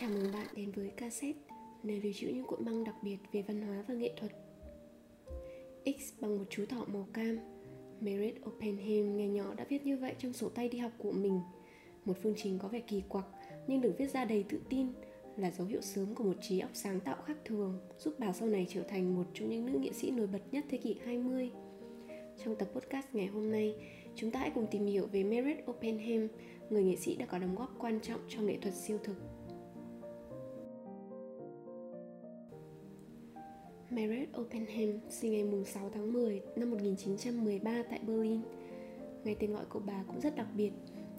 Chào mừng bạn đến với cassette, nơi lưu trữ những cuộn băng đặc biệt về văn hóa và nghệ thuật. X bằng một chú thỏ màu cam, Merit Oppenheim ngày nhỏ đã viết như vậy trong sổ tay đi học của mình. Một phương trình có vẻ kỳ quặc nhưng được viết ra đầy tự tin là dấu hiệu sớm của một trí óc sáng tạo khác thường, giúp bà sau này trở thành một trong những nữ nghệ sĩ nổi bật nhất thế kỷ 20. Trong tập podcast ngày hôm nay, chúng ta hãy cùng tìm hiểu về Merit Oppenheim, người nghệ sĩ đã có đóng góp quan trọng cho nghệ thuật siêu thực. Meret Oppenheim sinh ngày 6 tháng 10 năm 1913 tại Berlin. Ngay tên gọi của bà cũng rất đặc biệt,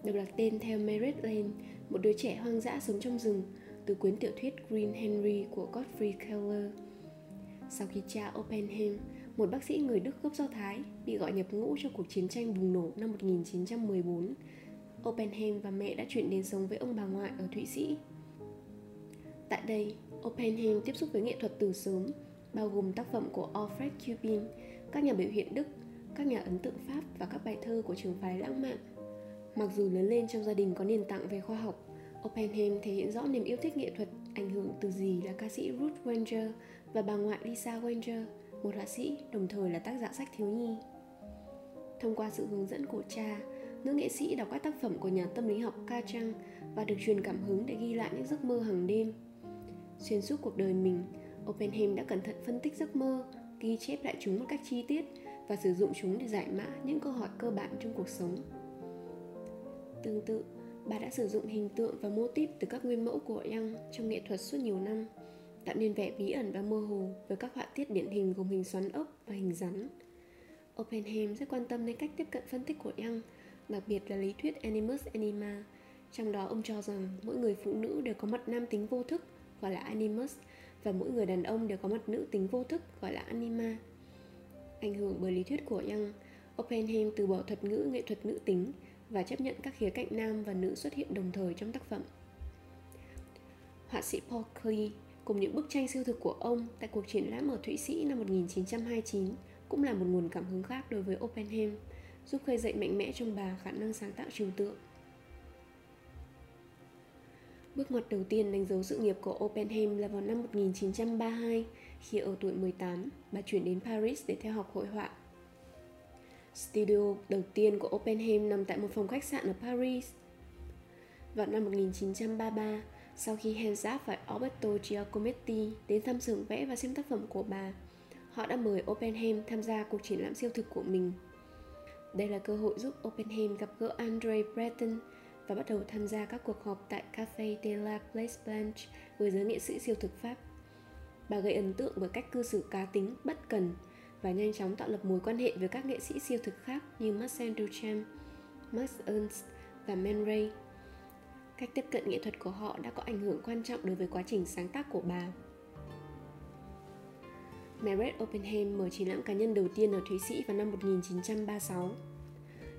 được đặt tên theo Meret Lane, một đứa trẻ hoang dã sống trong rừng, từ cuốn tiểu thuyết Green Henry của Godfrey Keller. Sau khi cha Oppenheim, một bác sĩ người Đức gốc Do Thái, bị gọi nhập ngũ cho cuộc chiến tranh bùng nổ năm 1914, Oppenheim và mẹ đã chuyển đến sống với ông bà ngoại ở Thụy Sĩ. Tại đây, Oppenheim tiếp xúc với nghệ thuật từ sớm, bao gồm tác phẩm của Alfred Kubin, các nhà biểu hiện Đức, các nhà ấn tượng Pháp và các bài thơ của trường phái lãng mạn. Mặc dù lớn lên trong gia đình có nền tảng về khoa học, Oppenheim thể hiện rõ niềm yêu thích nghệ thuật ảnh hưởng từ gì là ca sĩ Ruth Wenger và bà ngoại Lisa Wenger, một họa sĩ đồng thời là tác giả sách thiếu nhi. Thông qua sự hướng dẫn của cha, nữ nghệ sĩ đọc các tác phẩm của nhà tâm lý học Ca Trang và được truyền cảm hứng để ghi lại những giấc mơ hàng đêm. Xuyên suốt cuộc đời mình, Oppenheim đã cẩn thận phân tích giấc mơ, ghi chép lại chúng một cách chi tiết và sử dụng chúng để giải mã những câu hỏi cơ bản trong cuộc sống. Tương tự, bà đã sử dụng hình tượng và mô típ từ các nguyên mẫu của Young trong nghệ thuật suốt nhiều năm, tạo nên vẻ bí ẩn và mơ hồ với các họa tiết điển hình gồm hình xoắn ốc và hình rắn. Oppenheim rất quan tâm đến cách tiếp cận phân tích của Young, đặc biệt là lý thuyết Animus Anima. Trong đó ông cho rằng mỗi người phụ nữ đều có mặt nam tính vô thức gọi là Animus và mỗi người đàn ông đều có mặt nữ tính vô thức gọi là Anima. Ảnh hưởng bởi lý thuyết của Young, Oppenheim từ bỏ thuật ngữ nghệ thuật nữ tính và chấp nhận các khía cạnh nam và nữ xuất hiện đồng thời trong tác phẩm. Họa sĩ Paul Klee cùng những bức tranh siêu thực của ông tại cuộc triển lãm ở Thụy Sĩ năm 1929 cũng là một nguồn cảm hứng khác đối với Oppenheim, giúp khơi dậy mạnh mẽ trong bà khả năng sáng tạo trừu tượng. Bước ngoặt đầu tiên đánh dấu sự nghiệp của Oppenheim là vào năm 1932, khi ở tuổi 18, bà chuyển đến Paris để theo học hội họa. Studio đầu tiên của Oppenheim nằm tại một phòng khách sạn ở Paris. Vào năm 1933, sau khi Hans và Alberto Giacometti đến thăm xưởng vẽ và xem tác phẩm của bà, họ đã mời Oppenheim tham gia cuộc triển lãm siêu thực của mình. Đây là cơ hội giúp Oppenheim gặp gỡ Andre Breton và bắt đầu tham gia các cuộc họp tại Café de la Place Blanche với giới nghệ sĩ siêu thực Pháp. Bà gây ấn tượng bởi cách cư xử cá tính, bất cần và nhanh chóng tạo lập mối quan hệ với các nghệ sĩ siêu thực khác như Marcel Duchamp, Max Ernst và Man Ray. Cách tiếp cận nghệ thuật của họ đã có ảnh hưởng quan trọng đối với quá trình sáng tác của bà. Meret Oppenheim mở triển lãm cá nhân đầu tiên ở Thụy Sĩ vào năm 1936.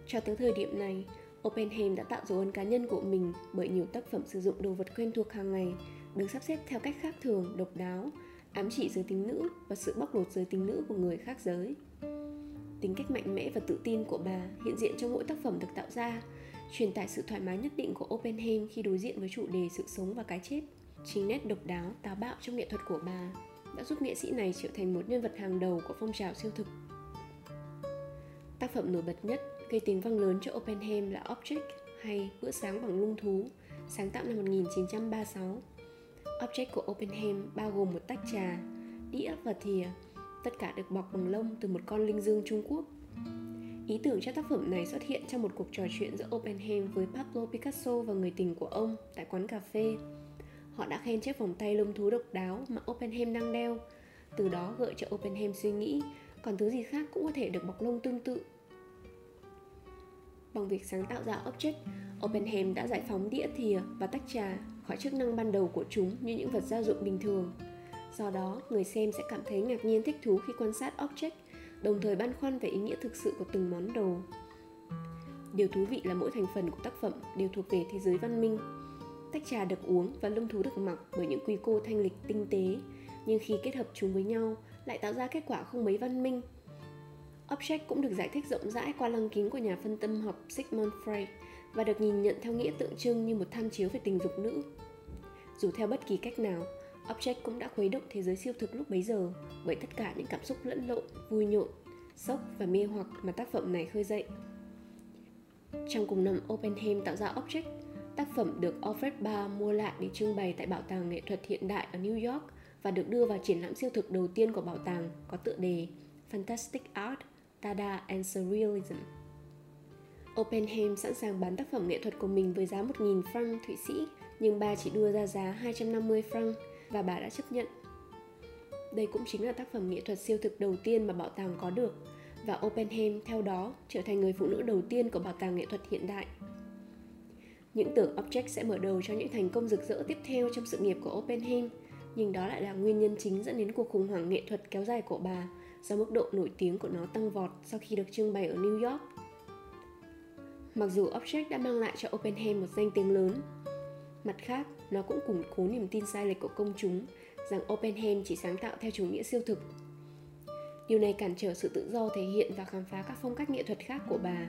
Cho tới thời điểm này, Oppenheim đã tạo dấu ấn cá nhân của mình bởi nhiều tác phẩm sử dụng đồ vật quen thuộc hàng ngày được sắp xếp theo cách khác thường, độc đáo, ám chỉ giới tính nữ và sự bóc lột giới tính nữ của người khác giới. Tính cách mạnh mẽ và tự tin của bà hiện diện trong mỗi tác phẩm được tạo ra, truyền tải sự thoải mái nhất định của Oppenheim khi đối diện với chủ đề sự sống và cái chết. Chính nét độc đáo, táo bạo trong nghệ thuật của bà đã giúp nghệ sĩ này trở thành một nhân vật hàng đầu của phong trào siêu thực. Tác phẩm nổi bật nhất gây tiếng vang lớn cho Oppenheim là Object hay Bữa sáng bằng lung thú, sáng tạo năm 1936. Object của Oppenheim bao gồm một tách trà, đĩa và thìa, tất cả được bọc bằng lông từ một con linh dương Trung Quốc. Ý tưởng cho tác phẩm này xuất hiện trong một cuộc trò chuyện giữa Oppenheim với Pablo Picasso và người tình của ông tại quán cà phê. Họ đã khen chiếc vòng tay lông thú độc đáo mà Oppenheim đang đeo, từ đó gợi cho Oppenheim suy nghĩ còn thứ gì khác cũng có thể được bọc lông tương tự Bằng việc sáng tạo ra object, Oppenheim đã giải phóng đĩa thìa và tách trà khỏi chức năng ban đầu của chúng như những vật gia dụng bình thường. Do đó, người xem sẽ cảm thấy ngạc nhiên thích thú khi quan sát object, đồng thời băn khoăn về ý nghĩa thực sự của từng món đồ. Điều thú vị là mỗi thành phần của tác phẩm đều thuộc về thế giới văn minh. Tách trà được uống và lông thú được mặc bởi những quy cô thanh lịch tinh tế, nhưng khi kết hợp chúng với nhau lại tạo ra kết quả không mấy văn minh Object cũng được giải thích rộng rãi qua lăng kính của nhà phân tâm học Sigmund Freud và được nhìn nhận theo nghĩa tượng trưng như một tham chiếu về tình dục nữ. Dù theo bất kỳ cách nào, Object cũng đã khuấy động thế giới siêu thực lúc bấy giờ bởi tất cả những cảm xúc lẫn lộn, vui nhộn, sốc và mê hoặc mà tác phẩm này khơi dậy. Trong cùng năm Oppenheim tạo ra Object, tác phẩm được Alfred Barr mua lại để trưng bày tại Bảo tàng Nghệ thuật Hiện đại ở New York và được đưa vào triển lãm siêu thực đầu tiên của bảo tàng có tựa đề Fantastic Art, Tada and Surrealism. Oppenheim sẵn sàng bán tác phẩm nghệ thuật của mình với giá 1.000 franc Thụy Sĩ, nhưng bà chỉ đưa ra giá 250 franc và bà đã chấp nhận. Đây cũng chính là tác phẩm nghệ thuật siêu thực đầu tiên mà bảo tàng có được và Oppenheim theo đó trở thành người phụ nữ đầu tiên của bảo tàng nghệ thuật hiện đại. Những tưởng Object sẽ mở đầu cho những thành công rực rỡ tiếp theo trong sự nghiệp của Oppenheim, nhưng đó lại là nguyên nhân chính dẫn đến cuộc khủng hoảng nghệ thuật kéo dài của bà do mức độ nổi tiếng của nó tăng vọt sau khi được trưng bày ở New York. Mặc dù Object đã mang lại cho Oppenheim một danh tiếng lớn, mặt khác, nó cũng củng cố niềm tin sai lệch của công chúng rằng Oppenheim chỉ sáng tạo theo chủ nghĩa siêu thực. Điều này cản trở sự tự do thể hiện và khám phá các phong cách nghệ thuật khác của bà.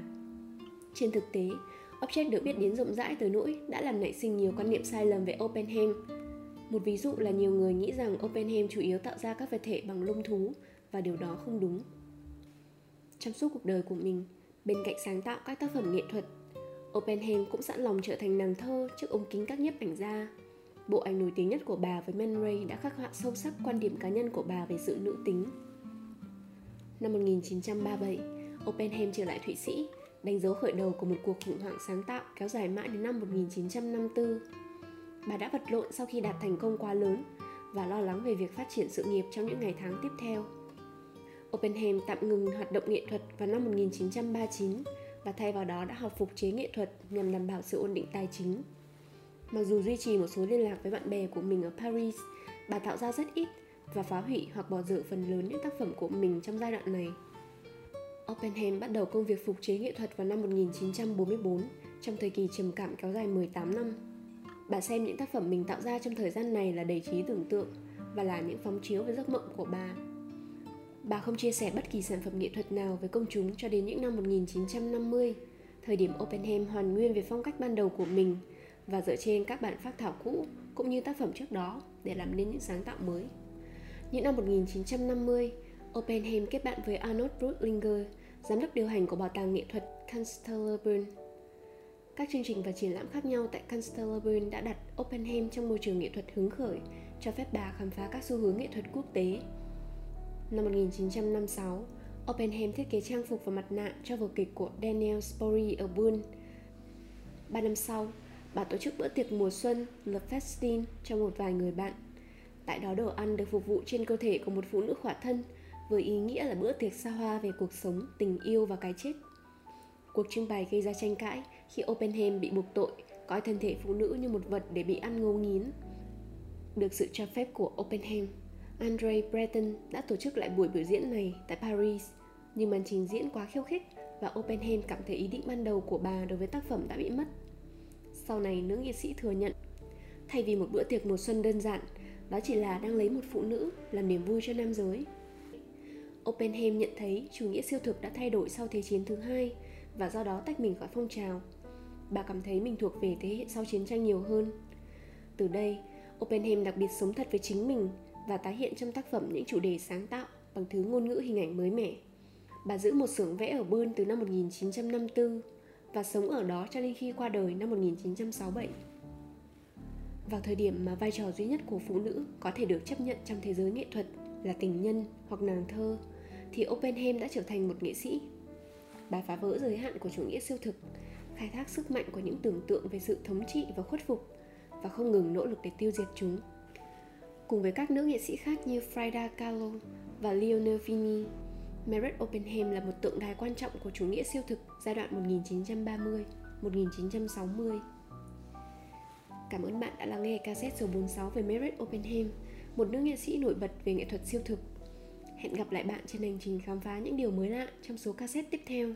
Trên thực tế, Object được biết đến rộng rãi tới nỗi đã làm nảy sinh nhiều quan niệm sai lầm về Oppenheim. Một ví dụ là nhiều người nghĩ rằng Oppenheim chủ yếu tạo ra các vật thể bằng lông thú và điều đó không đúng. Trong suốt cuộc đời của mình, bên cạnh sáng tạo các tác phẩm nghệ thuật, Oppenheim cũng sẵn lòng trở thành nàng thơ trước ống kính các nhiếp ảnh gia. Bộ ảnh nổi tiếng nhất của bà với Man Ray đã khắc họa sâu sắc quan điểm cá nhân của bà về sự nữ tính. Năm 1937, Oppenheim trở lại Thụy Sĩ, đánh dấu khởi đầu của một cuộc khủng hoảng sáng tạo kéo dài mãi đến năm 1954. Bà đã vật lộn sau khi đạt thành công quá lớn và lo lắng về việc phát triển sự nghiệp trong những ngày tháng tiếp theo. Oppenheim tạm ngừng hoạt động nghệ thuật vào năm 1939 và thay vào đó đã học phục chế nghệ thuật nhằm đảm bảo sự ổn định tài chính. Mặc dù duy trì một số liên lạc với bạn bè của mình ở Paris, bà tạo ra rất ít và phá hủy hoặc bỏ dở phần lớn những tác phẩm của mình trong giai đoạn này. Oppenheim bắt đầu công việc phục chế nghệ thuật vào năm 1944 trong thời kỳ trầm cảm kéo dài 18 năm. Bà xem những tác phẩm mình tạo ra trong thời gian này là đầy trí tưởng tượng và là những phóng chiếu về giấc mộng của bà Bà không chia sẻ bất kỳ sản phẩm nghệ thuật nào với công chúng cho đến những năm 1950, thời điểm Oppenheim hoàn nguyên về phong cách ban đầu của mình và dựa trên các bản phát thảo cũ cũng như tác phẩm trước đó để làm nên những sáng tạo mới. Những năm 1950, Oppenheim kết bạn với Arnold Brutlinger, giám đốc điều hành của Bảo tàng nghệ thuật Kanzlerbrunn. Các chương trình và triển lãm khác nhau tại Kanzlerbrunn đã đặt Oppenheim trong môi trường nghệ thuật hứng khởi, cho phép bà khám phá các xu hướng nghệ thuật quốc tế Năm 1956, Oppenheim thiết kế trang phục và mặt nạ cho vở kịch của Daniel Spory ở Bonn. Ba năm sau, bà tổ chức bữa tiệc mùa xuân Le Festin cho một vài người bạn. Tại đó đồ ăn được phục vụ trên cơ thể của một phụ nữ khỏa thân với ý nghĩa là bữa tiệc xa hoa về cuộc sống, tình yêu và cái chết. Cuộc trưng bày gây ra tranh cãi khi Oppenheim bị buộc tội coi thân thể phụ nữ như một vật để bị ăn ngấu nghiến. Được sự cho phép của Oppenheim, Andre Breton đã tổ chức lại buổi biểu diễn này tại Paris, nhưng màn trình diễn quá khiêu khích và Oppenheim cảm thấy ý định ban đầu của bà đối với tác phẩm đã bị mất. Sau này, nữ nghệ sĩ thừa nhận, thay vì một bữa tiệc mùa xuân đơn giản, đó chỉ là đang lấy một phụ nữ làm niềm vui cho nam giới. Oppenheim nhận thấy chủ nghĩa siêu thực đã thay đổi sau Thế chiến thứ hai và do đó tách mình khỏi phong trào. Bà cảm thấy mình thuộc về thế hệ sau chiến tranh nhiều hơn. Từ đây, Oppenheim đặc biệt sống thật với chính mình và tái hiện trong tác phẩm những chủ đề sáng tạo bằng thứ ngôn ngữ hình ảnh mới mẻ. Bà giữ một xưởng vẽ ở Bơn từ năm 1954 và sống ở đó cho đến khi qua đời năm 1967. Vào thời điểm mà vai trò duy nhất của phụ nữ có thể được chấp nhận trong thế giới nghệ thuật là tình nhân hoặc nàng thơ, thì Oppenheim đã trở thành một nghệ sĩ. Bà phá vỡ giới hạn của chủ nghĩa siêu thực, khai thác sức mạnh của những tưởng tượng về sự thống trị và khuất phục và không ngừng nỗ lực để tiêu diệt chúng cùng với các nữ nghệ sĩ khác như Frida Kahlo và Leonor Fini. Meret Oppenheim là một tượng đài quan trọng của chủ nghĩa siêu thực giai đoạn 1930-1960. Cảm ơn bạn đã lắng nghe cassette số 46 về Meret Oppenheim, một nữ nghệ sĩ nổi bật về nghệ thuật siêu thực. Hẹn gặp lại bạn trên hành trình khám phá những điều mới lạ trong số cassette tiếp theo.